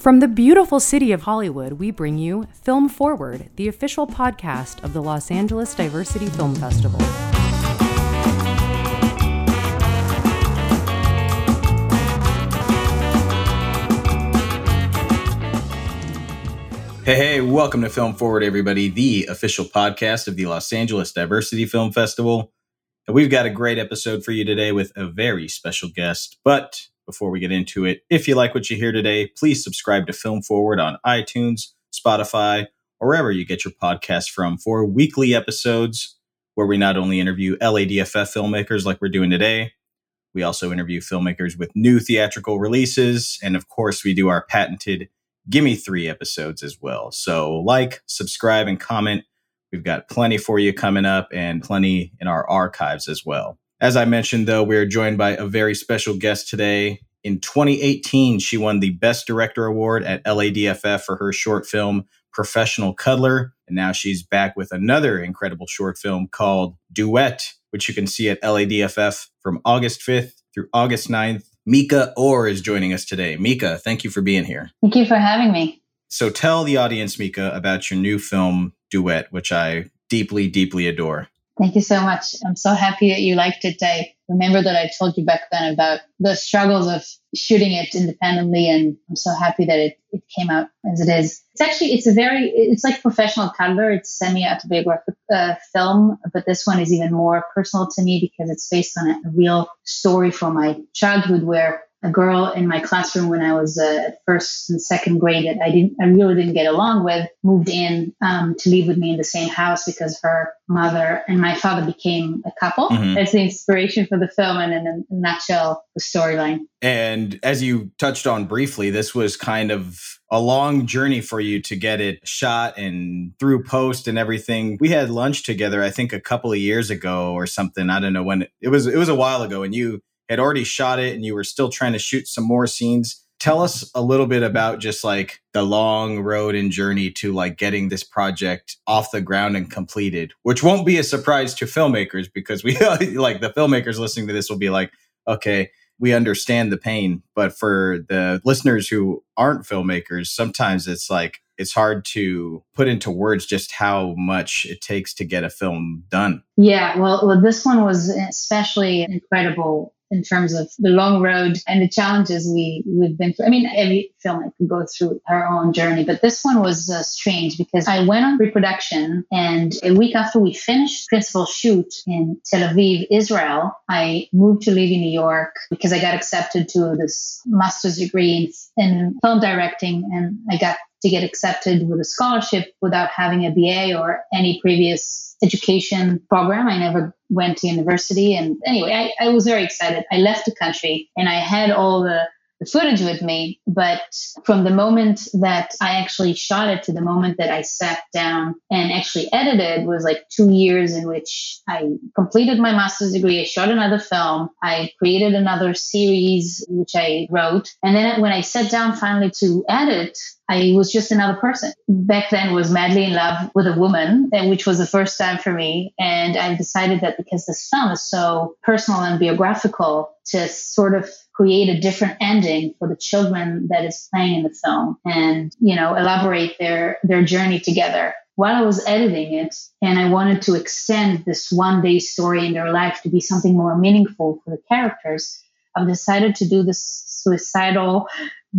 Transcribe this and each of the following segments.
From the beautiful city of Hollywood, we bring you Film Forward, the official podcast of the Los Angeles Diversity Film Festival. Hey, hey, welcome to Film Forward, everybody, the official podcast of the Los Angeles Diversity Film Festival. And we've got a great episode for you today with a very special guest. But before we get into it. If you like what you hear today, please subscribe to Film Forward on iTunes, Spotify, or wherever you get your podcast from for weekly episodes where we not only interview LADFF filmmakers like we're doing today, we also interview filmmakers with new theatrical releases. And of course, we do our patented Gimme Three episodes as well. So, like, subscribe, and comment. We've got plenty for you coming up and plenty in our archives as well. As I mentioned, though, we are joined by a very special guest today. In 2018, she won the Best Director Award at LADFF for her short film, Professional Cuddler. And now she's back with another incredible short film called Duet, which you can see at LADFF from August 5th through August 9th. Mika Orr is joining us today. Mika, thank you for being here. Thank you for having me. So tell the audience, Mika, about your new film, Duet, which I deeply, deeply adore. Thank you so much. I'm so happy that you liked it. I remember that I told you back then about the struggles of shooting it independently, and I'm so happy that it, it came out as it is. It's actually it's a very it's like professional cuddler. It's semi autobiographic uh, film, but this one is even more personal to me because it's based on a real story from my childhood where a girl in my classroom when I was uh, at first and second grade that I didn't, I really didn't get along with, moved in um, to live with me in the same house because her mother and my father became a couple. Mm-hmm. That's the inspiration for the film, and in a nutshell, the storyline. And as you touched on briefly, this was kind of a long journey for you to get it shot and through post and everything. We had lunch together, I think, a couple of years ago or something. I don't know when it, it was. It was a while ago, and you had already shot it and you were still trying to shoot some more scenes. Tell us a little bit about just like the long road and journey to like getting this project off the ground and completed, which won't be a surprise to filmmakers because we like the filmmakers listening to this will be like, okay, we understand the pain. But for the listeners who aren't filmmakers, sometimes it's like it's hard to put into words just how much it takes to get a film done. Yeah, well, well this one was especially incredible in terms of the long road and the challenges we we've been through. I mean, every filmmaker go through her own journey, but this one was uh, strange because I went on pre-production, and a week after we finished principal shoot in Tel Aviv, Israel, I moved to live in New York because I got accepted to this master's degree in, in film directing, and I got to get accepted with a scholarship without having a BA or any previous education program. I never went to university. And anyway, I, I was very excited. I left the country and I had all the the footage with me. But from the moment that I actually shot it to the moment that I sat down and actually edited was like two years in which I completed my master's degree. I shot another film. I created another series, which I wrote. And then when I sat down finally to edit, I was just another person. Back then was madly in love with a woman, which was the first time for me. And I decided that because this film is so personal and biographical to sort of create a different ending for the children that is playing in the film and, you know, elaborate their, their journey together. While I was editing it, and I wanted to extend this one day story in their life to be something more meaningful for the characters, I've decided to do this suicidal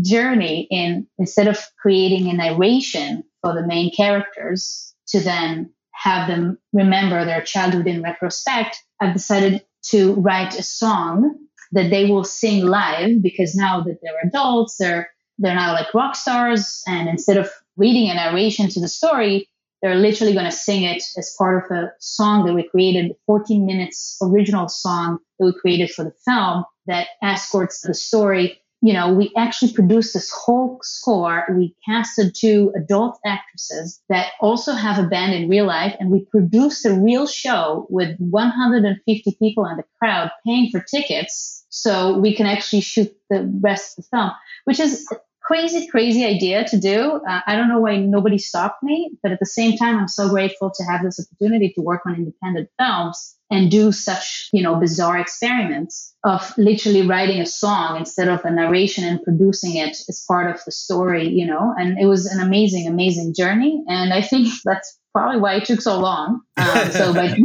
journey in instead of creating a narration for the main characters to then have them remember their childhood in retrospect, I've decided to write a song that they will sing live because now that they're adults, they're they're now like rock stars, and instead of reading a narration to the story, they're literally going to sing it as part of a song that we created, 14 minutes original song that we created for the film that escorts the story. You know, we actually produced this whole score. We casted two adult actresses that also have a band in real life, and we produced a real show with 150 people in the crowd paying for tickets so we can actually shoot the rest of the film, which is a crazy, crazy idea to do. Uh, I don't know why nobody stopped me, but at the same time, I'm so grateful to have this opportunity to work on independent films and do such, you know, bizarre experiments of literally writing a song instead of a narration and producing it as part of the story, you know. And it was an amazing, amazing journey. And I think that's probably why it took so long. Um, so, but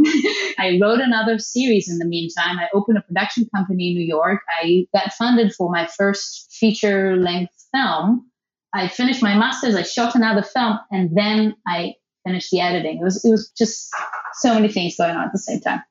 I wrote another series in the meantime. I opened a production company in New York. I got funded for my first feature length film. I finished my master's. I shot another film, and then I finished the editing. It was it was just so many things going on at the same time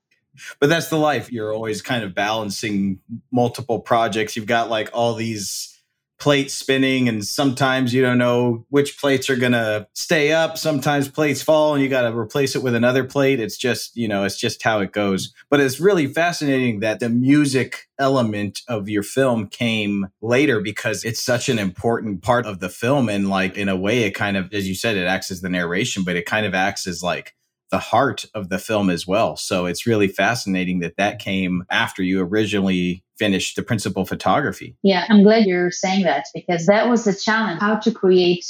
but that's the life. You're always kind of balancing multiple projects. You've got like all these plates spinning and sometimes you don't know which plates are going to stay up. Sometimes plates fall and you got to replace it with another plate. It's just you know it's just how it goes. But it's really fascinating that the music element of your film came later because it's such an important part of the film. And like in a way it kind of as you said it acts as the narration but it kind of acts as like the heart of the film as well. So it's really fascinating that that came after you originally finished the principal photography. Yeah, I'm glad you're saying that because that was the challenge how to create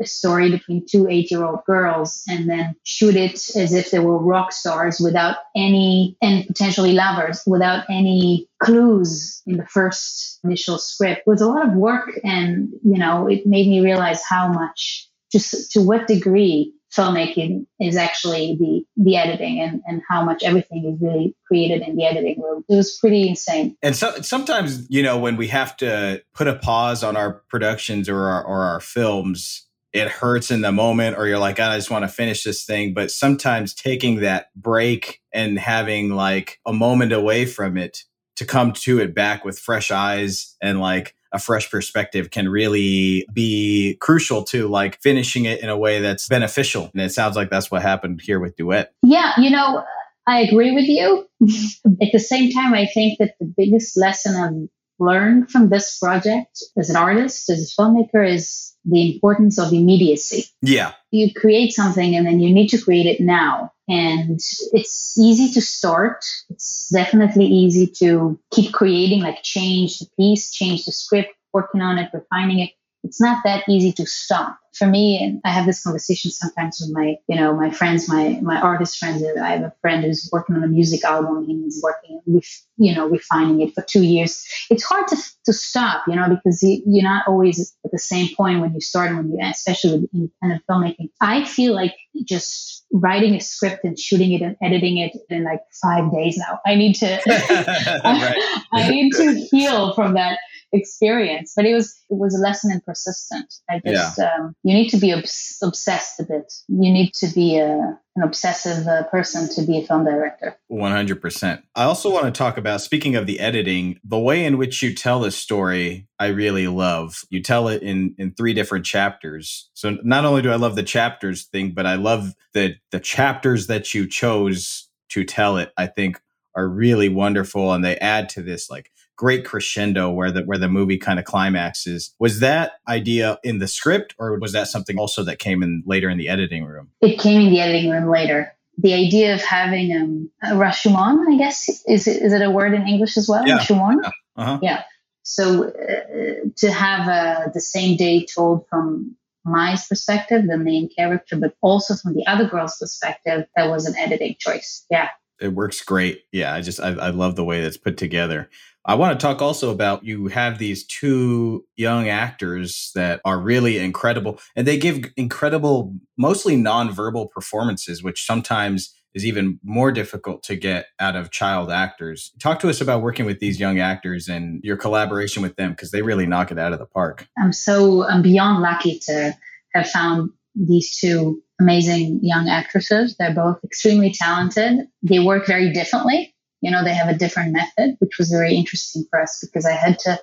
a story between two eight year old girls and then shoot it as if they were rock stars without any, and potentially lovers, without any clues in the first initial script it was a lot of work. And, you know, it made me realize how much, just to what degree filmmaking is actually the the editing and, and how much everything is really created in the editing room. It was pretty insane. And so sometimes, you know, when we have to put a pause on our productions or our, or our films, it hurts in the moment or you're like, I just want to finish this thing. But sometimes taking that break and having like a moment away from it to come to it back with fresh eyes and like a fresh perspective can really be crucial to like finishing it in a way that's beneficial. And it sounds like that's what happened here with Duet. Yeah, you know, I agree with you. At the same time, I think that the biggest lesson I've learned from this project as an artist, as a filmmaker, is the importance of immediacy. Yeah. You create something and then you need to create it now. And it's easy to start. It's definitely easy to keep creating, like change the piece, change the script, working on it, refining it. It's not that easy to stop for me, and I have this conversation sometimes with my, you know, my friends, my my artist friends. I have a friend who's working on a music album. He's working with, you know, refining it for two years. It's hard to to stop, you know, because you, you're not always at the same point when you start, and when you, especially with independent filmmaking. I feel like just writing a script and shooting it and editing it in like five days now. I need to, I, I need to heal from that experience. But it was it was a lesson in persistence. I just yeah. um, you need to be obs- obsessed a bit. You need to be a an obsessive uh, person to be a film director. 100%. I also want to talk about, speaking of the editing, the way in which you tell this story, I really love. You tell it in, in three different chapters. So not only do I love the chapters thing, but I love the, the chapters that you chose to tell it, I think are really wonderful. And they add to this like great crescendo where the where the movie kind of climaxes. Was that idea in the script, or was that something also that came in later in the editing room? It came in the editing room later. The idea of having um, a Rashomon, I guess, is it, is it a word in English as well? Yeah. Rashomon? Yeah. Uh-huh. yeah. So uh, to have uh, the same day told from my perspective, the main character, but also from the other girl's perspective, that was an editing choice. Yeah. It works great. Yeah. I just, I, I love the way that's put together. I want to talk also about you have these two young actors that are really incredible and they give incredible, mostly nonverbal performances, which sometimes is even more difficult to get out of child actors. Talk to us about working with these young actors and your collaboration with them because they really knock it out of the park. I'm so I'm beyond lucky to have found these two amazing young actresses. They're both extremely talented. They work very differently you know, they have a different method, which was very interesting for us because I had to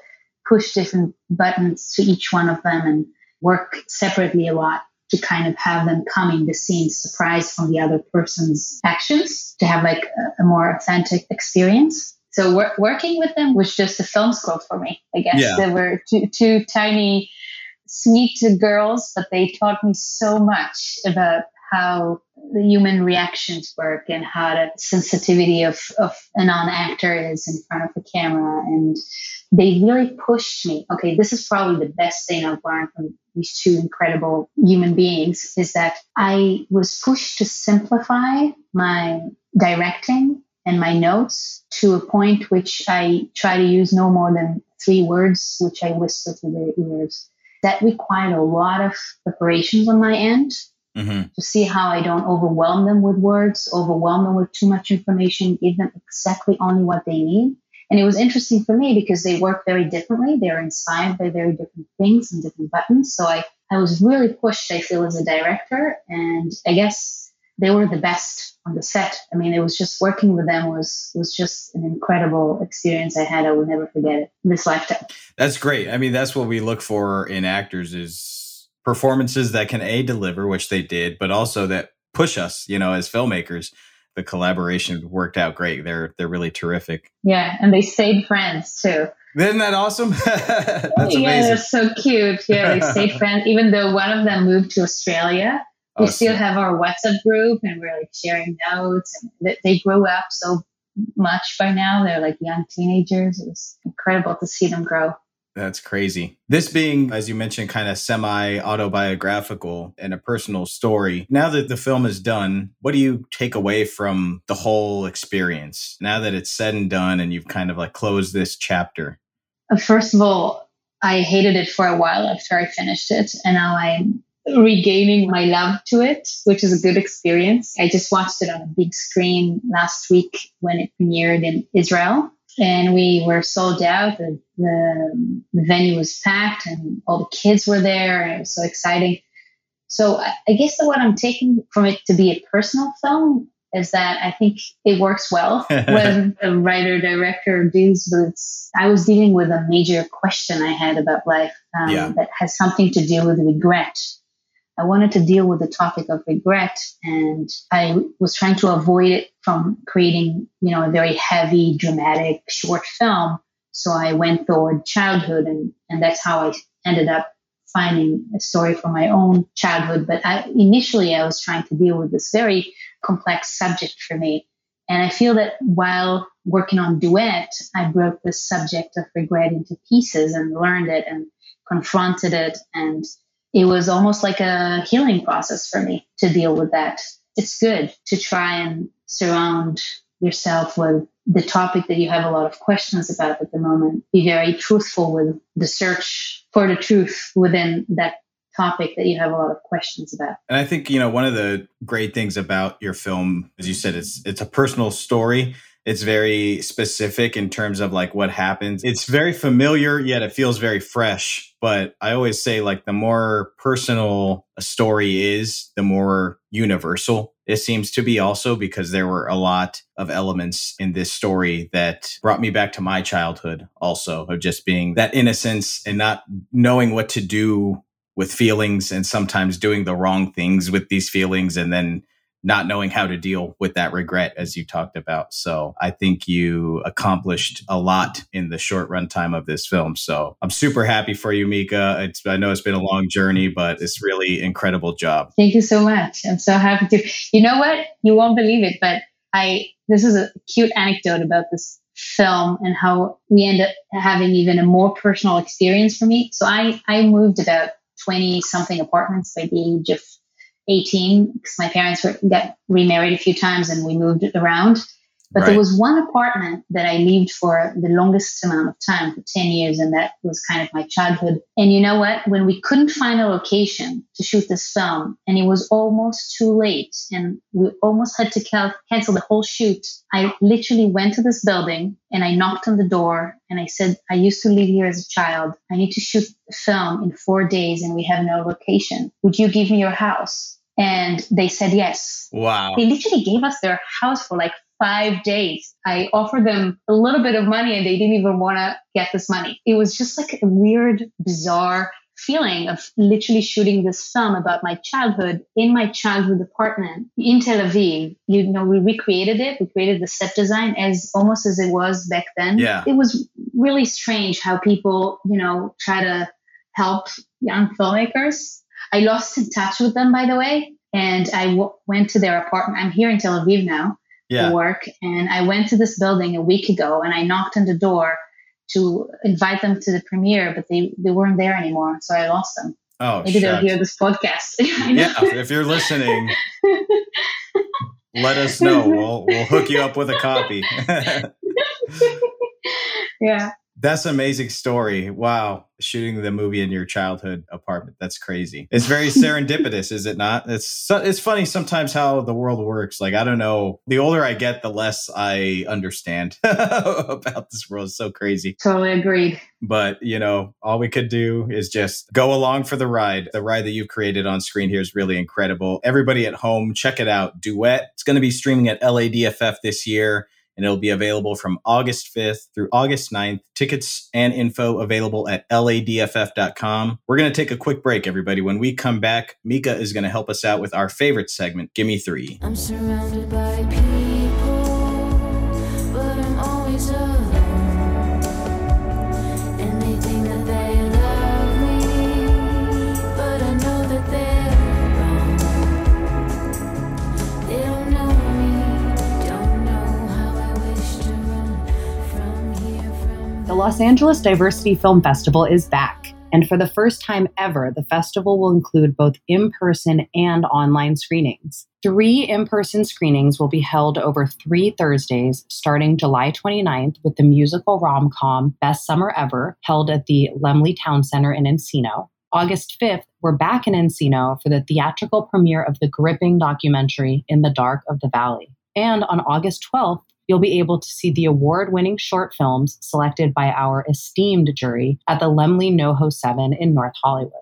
push different buttons to each one of them and work separately a lot to kind of have them come in the scene surprised from the other person's actions to have like a, a more authentic experience. So wor- working with them was just a film school for me. I guess yeah. they were two, two tiny, sweet girls, but they taught me so much about how the human reactions work and how the sensitivity of, of a non-actor is in front of the camera. And they really pushed me. Okay this is probably the best thing i've learned from these two incredible human beings is that i was pushed to simplify my directing and my notes to a point which i try to use no more than three words which i whisper to their ears. That required a lot of preparations on my end mm-hmm. to see how I don't overwhelm them with words, overwhelm them with too much information, give them exactly only what they need. And it was interesting for me because they work very differently. They're inspired by very different things and different buttons. So I, I was really pushed, I feel, as a director. And I guess they were the best on the set. I mean, it was just working with them was was just an incredible experience I had. I will never forget it in this lifetime. That's great. I mean, that's what we look for in actors is performances that can a deliver, which they did, but also that push us, you know, as filmmakers. The collaboration worked out great. They're they're really terrific. Yeah, and they stayed friends too. Isn't that awesome? That's amazing. Yeah, they're so cute. Yeah, they stayed friends. Even though one of them moved to Australia, we oh, still have our WhatsApp group, and we're like sharing notes. And they grew up so much by now. They're like young teenagers. It was incredible to see them grow. That's crazy. This being, as you mentioned, kind of semi autobiographical and a personal story. Now that the film is done, what do you take away from the whole experience now that it's said and done and you've kind of like closed this chapter? Uh, first of all, I hated it for a while after I finished it. And now I'm regaining my love to it, which is a good experience. I just watched it on a big screen last week when it premiered in Israel and we were sold out. The, the, the, venue was packed, and all the kids were there, and it was so exciting. So I, I guess that what I'm taking from it to be a personal film is that I think it works well when a writer director deals with. I was dealing with a major question I had about life um, yeah. that has something to do with regret I wanted to deal with the topic of regret and I was trying to avoid it from creating, you know, a very heavy, dramatic short film. So I went toward childhood and, and that's how I ended up finding a story from my own childhood. But I, initially I was trying to deal with this very complex subject for me. And I feel that while working on Duet, I broke the subject of regret into pieces and learned it and confronted it and it was almost like a healing process for me to deal with that. It's good to try and surround yourself with the topic that you have a lot of questions about at the moment. Be very truthful with the search for the truth within that topic that you have a lot of questions about. And I think, you know, one of the great things about your film, as you said, it's it's a personal story it's very specific in terms of like what happens. It's very familiar, yet it feels very fresh. But I always say, like, the more personal a story is, the more universal it seems to be, also because there were a lot of elements in this story that brought me back to my childhood, also, of just being that innocence and not knowing what to do with feelings and sometimes doing the wrong things with these feelings and then not knowing how to deal with that regret as you talked about. So I think you accomplished a lot in the short run time of this film. So I'm super happy for you, Mika. It's, I know it's been a long journey, but it's really incredible job. Thank you so much. I'm so happy to. You know what? You won't believe it, but I this is a cute anecdote about this film and how we end up having even a more personal experience for me. So I I moved about 20 something apartments by the age of 18 because my parents were, got remarried a few times and we moved around. But right. there was one apartment that I lived for the longest amount of time, for 10 years, and that was kind of my childhood. And you know what? When we couldn't find a location to shoot this film, and it was almost too late, and we almost had to cal- cancel the whole shoot, I literally went to this building and I knocked on the door and I said, I used to live here as a child. I need to shoot the film in four days, and we have no location. Would you give me your house? And they said yes. Wow. They literally gave us their house for like five days. I offered them a little bit of money and they didn't even want to get this money. It was just like a weird, bizarre feeling of literally shooting this film about my childhood in my childhood apartment in Tel Aviv. You know, we recreated it. We created the set design as almost as it was back then. Yeah. It was really strange how people, you know, try to help young filmmakers. I lost in touch with them, by the way. And I w- went to their apartment. I'm here in Tel Aviv now Yeah. work. And I went to this building a week ago and I knocked on the door to invite them to the premiere, but they, they weren't there anymore. So I lost them. Oh, Maybe they'll hear this podcast. Yeah, if you're listening, let us know. We'll we'll hook you up with a copy. yeah. That's an amazing story. Wow. Shooting the movie in your childhood apartment. That's crazy. It's very serendipitous, is it not? It's it's funny sometimes how the world works. Like I don't know, the older I get, the less I understand about this world. It's so crazy. Totally agreed. But, you know, all we could do is just go along for the ride. The ride that you've created on screen here is really incredible. Everybody at home, check it out. Duet. It's going to be streaming at LADFF this year and it'll be available from August 5th through August 9th. Tickets and info available at ladff.com. We're going to take a quick break, everybody. When we come back, Mika is going to help us out with our favorite segment, Gimme Three. I'm surrounded by people, Los Angeles Diversity Film Festival is back. And for the first time ever, the festival will include both in person and online screenings. Three in person screenings will be held over three Thursdays, starting July 29th with the musical rom com Best Summer Ever, held at the Laemmle Town Center in Encino. August 5th, we're back in Encino for the theatrical premiere of the gripping documentary In the Dark of the Valley. And on August 12th, you'll be able to see the award winning short films selected by our esteemed jury at the Laemmle NoHo 7 in North Hollywood.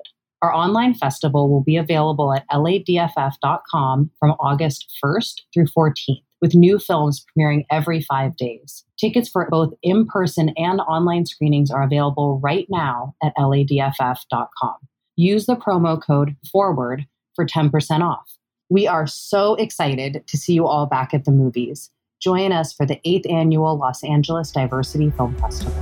Our online festival will be available at ladff.com from August 1st through 14th, with new films premiering every five days. Tickets for both in person and online screenings are available right now at ladff.com. Use the promo code FORWARD for 10% off. We are so excited to see you all back at the movies. Join us for the 8th annual Los Angeles Diversity Film Festival.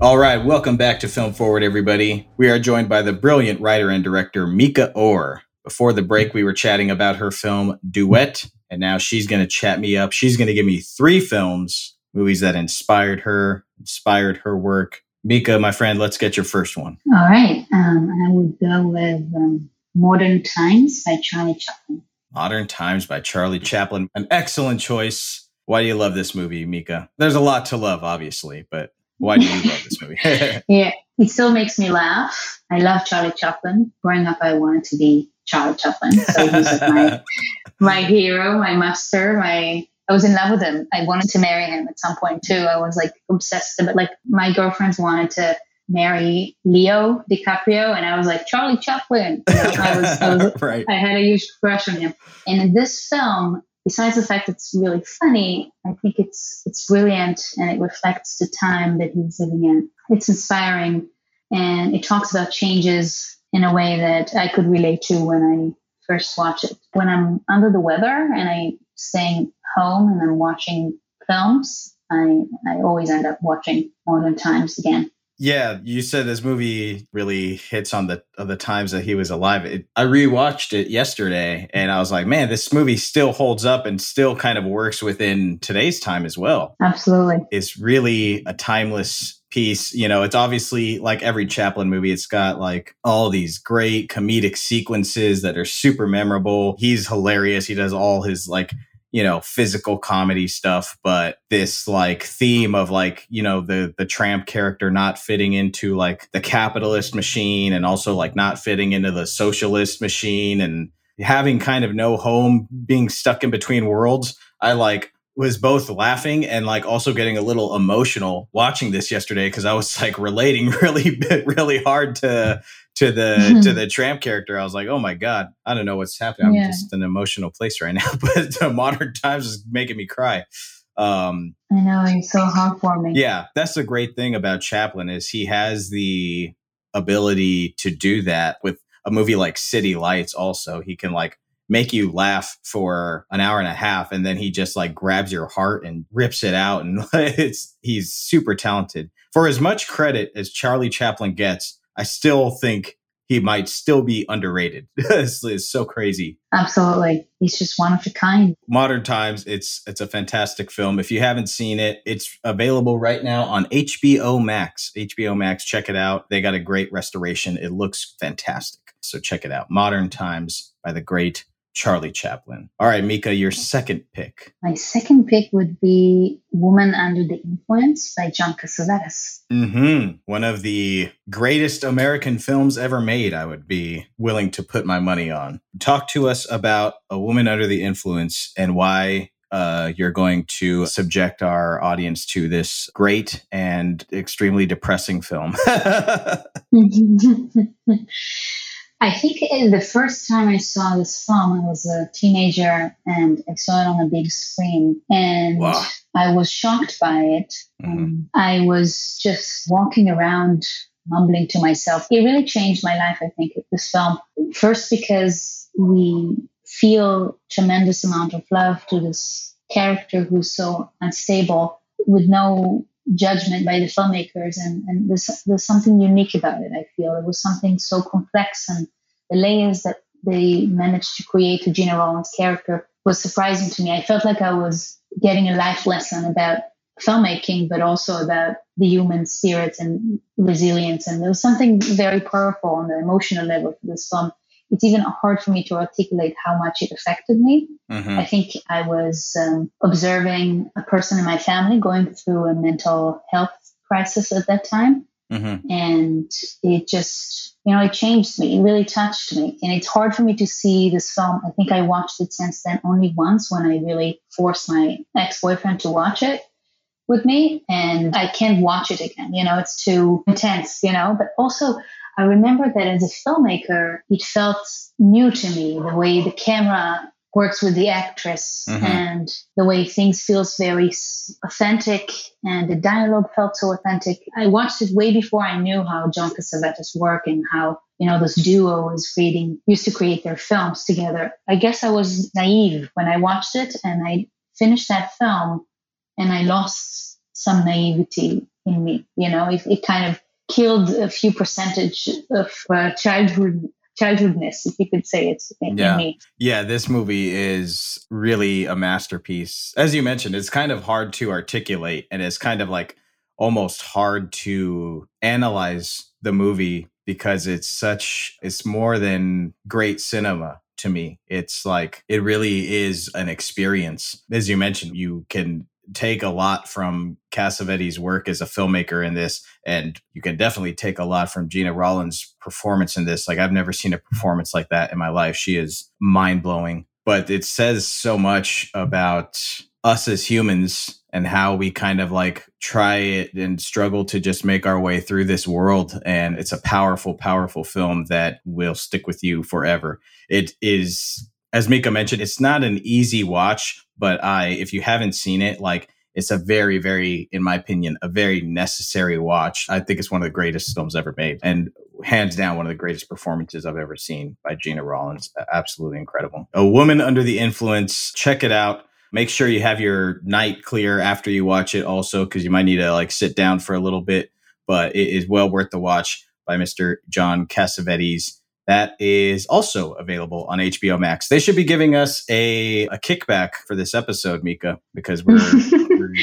All right, welcome back to Film Forward, everybody. We are joined by the brilliant writer and director Mika Orr. Before the break, we were chatting about her film Duet, and now she's going to chat me up. She's going to give me three films, movies that inspired her, inspired her work. Mika, my friend, let's get your first one. All right. Um, I would go with um, Modern Times by Charlie Chaplin. Modern Times by Charlie Chaplin. An excellent choice. Why do you love this movie, Mika? There's a lot to love, obviously, but why do you love this movie? Yeah, it still makes me laugh. I love Charlie Chaplin. Growing up, I wanted to be Charlie Chaplin. So he's like my, my hero, my master, my. I was in love with him. I wanted to marry him at some point too. I was like obsessed with like my girlfriends wanted to marry Leo DiCaprio, and I was like Charlie Chaplin. You know, I was, I was right. I had a huge crush on him. And in this film, besides the fact it's really funny, I think it's it's brilliant and it reflects the time that he's living in. It's inspiring and it talks about changes in a way that I could relate to when I first watch it. When I'm under the weather and I staying home and I'm watching films, I I always end up watching Modern Times again. Yeah, you said this movie really hits on the of the times that he was alive. It, I rewatched it yesterday, and I was like, man, this movie still holds up and still kind of works within today's time as well. Absolutely. It's really a timeless piece. You know, it's obviously like every Chaplin movie. It's got like all these great comedic sequences that are super memorable. He's hilarious. He does all his like you know physical comedy stuff but this like theme of like you know the the tramp character not fitting into like the capitalist machine and also like not fitting into the socialist machine and having kind of no home being stuck in between worlds i like was both laughing and like also getting a little emotional watching this yesterday because i was like relating really really hard to to the to the tramp character i was like oh my god i don't know what's happening. I'm just in an emotional place right now. But the modern times is making me cry. Um I know it's so heartwarming. yeah that's the great thing about chaplin is he has the ability to do that with a movie like city lights also. He can like make you laugh for an hour and a half and then he just like grabs your heart and rips it out and it's he's super talented. For as much credit as charlie chaplin gets i still think he might still be underrated. It's, it's so crazy. Absolutely. He's just one of a kind. modern times it's it's a fantastic film. If you haven't seen it it's available right now on hbo max. Hbo max check it out. They got a great restoration. It looks fantastic. So check it out. Modern times by the great charlie chaplin all right mika your second pick My second pick would be Woman Under the Influence by John Cassavetes. Mm-hmm. one of the greatest american films ever made i would be willing to put my money on talk to us about a woman under the influence and why uh, you're going to subject our audience to this great and extremely depressing film. I think the first time I saw this film, I was a teenager and I saw it on a big screen. And Wow. I was shocked by it. Um, I was just walking around mumbling to myself. It really changed my life, I think, this film. First, because we feel tremendous amount of love to this character who's so unstable with no judgment by the filmmakers and, and there's, there's something unique about it i feel. It was something so complex and the layers that they managed to create to Gena Rowlands character was surprising to me. I felt like i was getting a life lesson about filmmaking but also about the human spirit and resilience. And there was something very powerful on the emotional level for this film it's even hard for me to articulate how much it affected me Mhm. I think I was um, observing a person in my family going through a mental health crisis at that time. Mhm. And it just, you know, it changed me. It really touched me. And it's hard for me to see this film. I think I watched it since then only once when I really forced my ex boyfriend to watch it with me. And I can't watch it again. You know, it's too intense, you know, but also. I remember that as a filmmaker, it felt new to me the way the camera works with the actress Mhm. and the way things feels very authentic and the dialogue felt so authentic. I watched it way before I knew how John Cassavetes worked and how you know this duo is creating used to create their films together. I guess I was naive when I watched it and I finished that film and I lost some naivety in me. You know, it, it kind of killed a few percentage of uh, childhood childhoodness, if you could say it in, Yeah. me. Yeah, this movie is really a masterpiece. As you mentioned, it's kind of hard to articulate and it's kind of like almost hard to analyze the movie because it's such it's more than great cinema to me. It's like it really is an experience. As you mentioned, you can take a lot from Cassavetes' work as a filmmaker in this, and you can definitely take a lot from Gena Rowlands' performance in this. Like I've never seen a performance like that in my life. She is mind blowing. But it says so much about us as humans and how we kind of like try it and struggle to just make our way through this world. And it's a powerful, powerful film that will stick with you forever. It is, as Mika mentioned, it's not an easy watch, but I, if you haven't seen it, like it's a very, very, in my opinion, a very necessary watch. I think it's one of the greatest films ever made. And hands down one of the greatest performances I've ever seen by Gena Rowlands. Absolutely incredible. A Woman Under the Influence. Check it out. Make sure you have your night clear after you watch it also because you might need to like sit down for a little bit, but it is well worth the watch by Mr. John Cassavetes. That is also available on HBO Max. They should be giving us a, a kickback for this episode, Mika, because we're, we're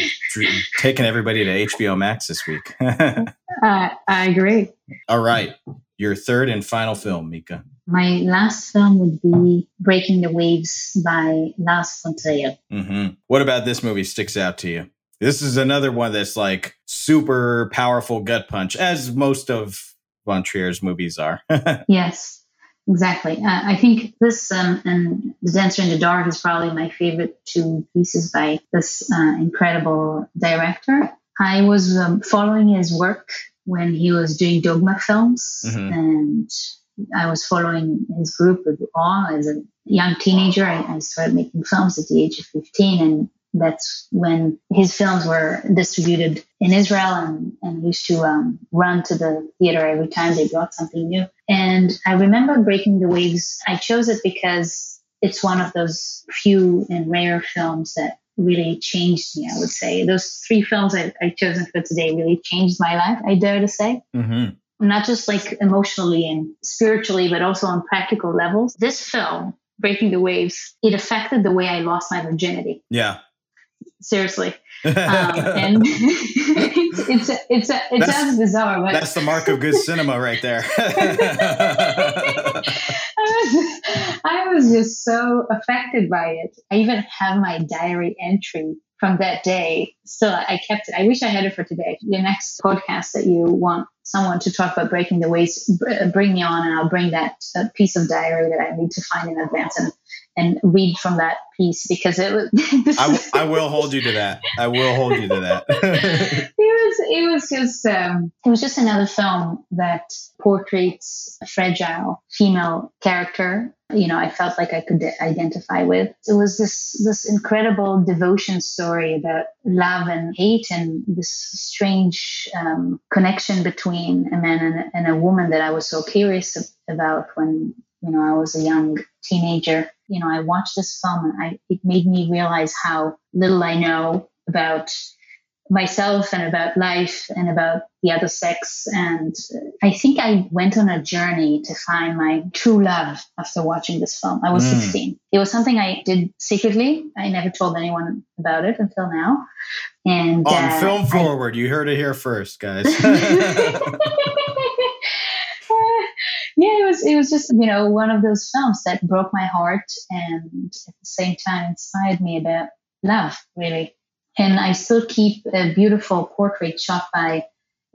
taking everybody to HBO Max this week. I, I agree. All right. Your third and final film, Mika. My last film would be Breaking the Waves by Lars von Trier. hmm What about this movie sticks out to you? This is another one that's like super powerful gut punch, as most of von Trier's movies are. Yes, exactly. Uh, I think this um, and The Dancer in the Dark is probably my favorite two pieces by this uh, incredible director. I was um, following his work when he was doing Dogma films, Mhm. and I was following his group with awe as a young teenager. I, I started making films at the age of 15, and that's when his films were distributed in Israel and, and used to um, run to the theater every time they brought something new. And I remember Breaking the Waves. I chose it because it's one of those few and rare films that really changed me, I would say. Those three films I, I've chosen for today really changed my life, I dare to say. Mm-hmm. Not just like emotionally and spiritually, but also on practical levels. This film, Breaking the Waves, it affected the way I lost my virginity. Yeah. Seriously. Um, and it's, it's, it's, it That's- sounds bizarre, but That's the mark of good cinema right there. I was, I was just so affected by it. I even have my diary entry from that day. Still, I kept it. I wish I had it for today. The next podcast that you want someone to talk about breaking the br- bring me on, and I'll bring that uh, piece of diary that I need to find in advance and and read from that piece because it was. this I, w- is- I will hold you to that. I will hold you to that. it was it was just um, it was just another film that portrays a fragile female character you know i felt like i could identify with it was this this incredible devotion story about love and hate and this strange um, connection between a man and, and a woman that i was so curious about when you know i was a young teenager you know i watched this film and I, it made me realize how little i know about myself and about life and about the other sex. And I think I went on a journey to find my true love after watching this film. I was Mm. 16. It was something I did secretly. I never told anyone about it until now. And On uh, film I- forward, you heard it here first, guys. was it was just you know one of those films that broke my heart and at the same time inspired me about love really. And I still keep a beautiful portrait shot by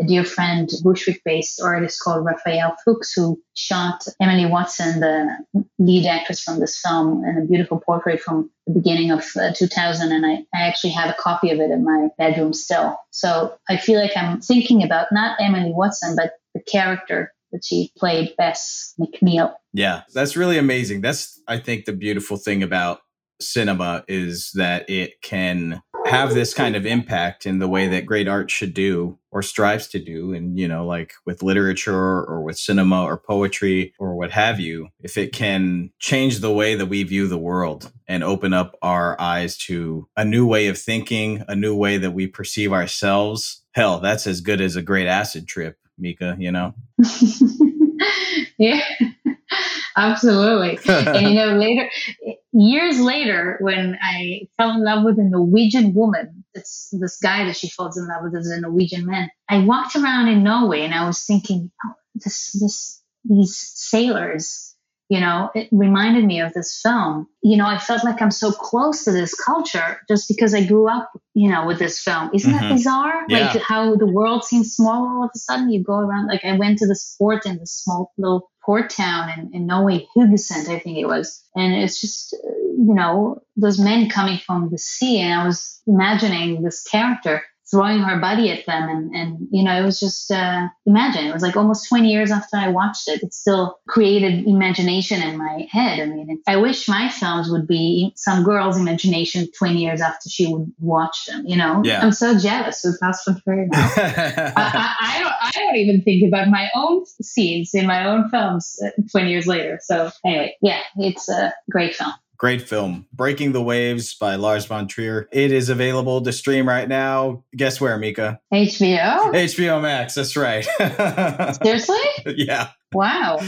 a dear friend, Bushwick-based artist called Raphael Fuchs, who shot Emily Watson, the lead actress from this film, and a beautiful portrait from the beginning of uh, 2000. And I, I actually have a copy of it in my bedroom still. So I feel like I'm thinking about not Emily Watson, but the character that she played, Bess McNeill. Yeah, that's really amazing. That's I think the beautiful thing about cinema is that it can have this kind of impact in the way that great art should do or strives to do and you know like with literature or with cinema or poetry or what have you if it can change the way that we view the world and open up our eyes to a new way of thinking a new way that we perceive ourselves hell that's as good as a great acid trip mika you know yeah, absolutely. and you know, later, years later, when I fell in love with a Norwegian woman, it's this guy that she falls in love with is a Norwegian man. I walked around in Norway and I was thinking, oh, this, this, these sailors. You know, it reminded me of this film. You know, I felt like I'm so close to this culture just because I grew up, you know, with this film. Isn't that Mhm. bizarre? Yeah. Like how the world seems small all of a sudden. You go around, like I went to this port in this small little port town in, in Norway, Haugesund, I think it was. And it's just, uh, you know, those men coming from the sea. And I was imagining this character throwing her body at them. And, and you know, it was just, uh, imagine, it was like almost 20 years after I watched it. It still created imagination in my head. I mean, I wish my films would be some girl's imagination 20 years after she would watch them, you know? Yeah. I'm so jealous with Fast and Furious now. I, I, I don't. I don't even think about my own scenes in my own films uh, twenty years later. So anyway, yeah, it's a great film. Great film. Breaking the Waves by Lars von Trier. It is available to stream right now. Guess where, Mika? HBO. HBO Max. That's right. Seriously? yeah. Wow.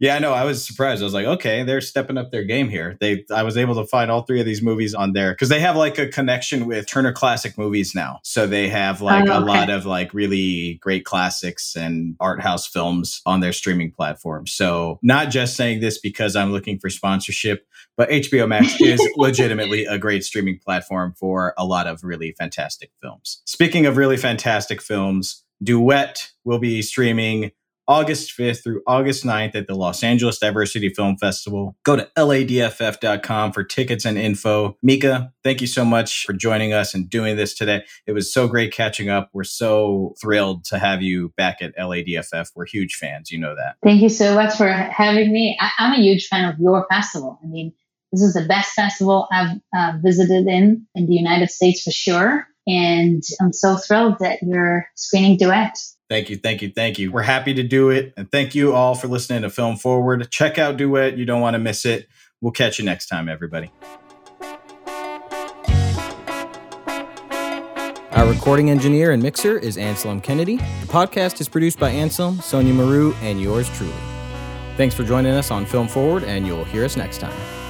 Yeah, I know. I was surprised. I was like, okay, they're stepping up their game here. They, I was able to find all three of these movies on there because they have like a connection with Turner Classic Movies now. So they have oh, like Oh, a lot of like really great classics and art house films on their streaming platform. So not just saying this because I'm looking for sponsorship, but HBO Max is legitimately a great streaming platform for a lot of really fantastic films. Speaking of really fantastic films, Duet will be streaming August 5th through August 9th at the Los Angeles Diversity Film Festival. Go to ladff.com for tickets and info. Mika, thank you so much for joining us and doing this today. It was so great catching up. We're so thrilled to have you back at LADFF. We're huge fans. You know that. Thank you so much for having me. I, I'm a huge fan of your festival. I mean, this is the best festival I've uh, visited in in the United States for sure. And I'm so thrilled that you're screening Duet. Thank you, thank you, thank you. We're happy to do it. And thank you all for listening to Film Forward. Check out Duet. You don't want to miss it. We'll catch you next time, everybody. Our recording engineer and mixer is Anselm Kennedy. The podcast is produced by Anselm, Sonia Maru, and yours truly. Thanks for joining us on Film Forward, and you'll hear us next time.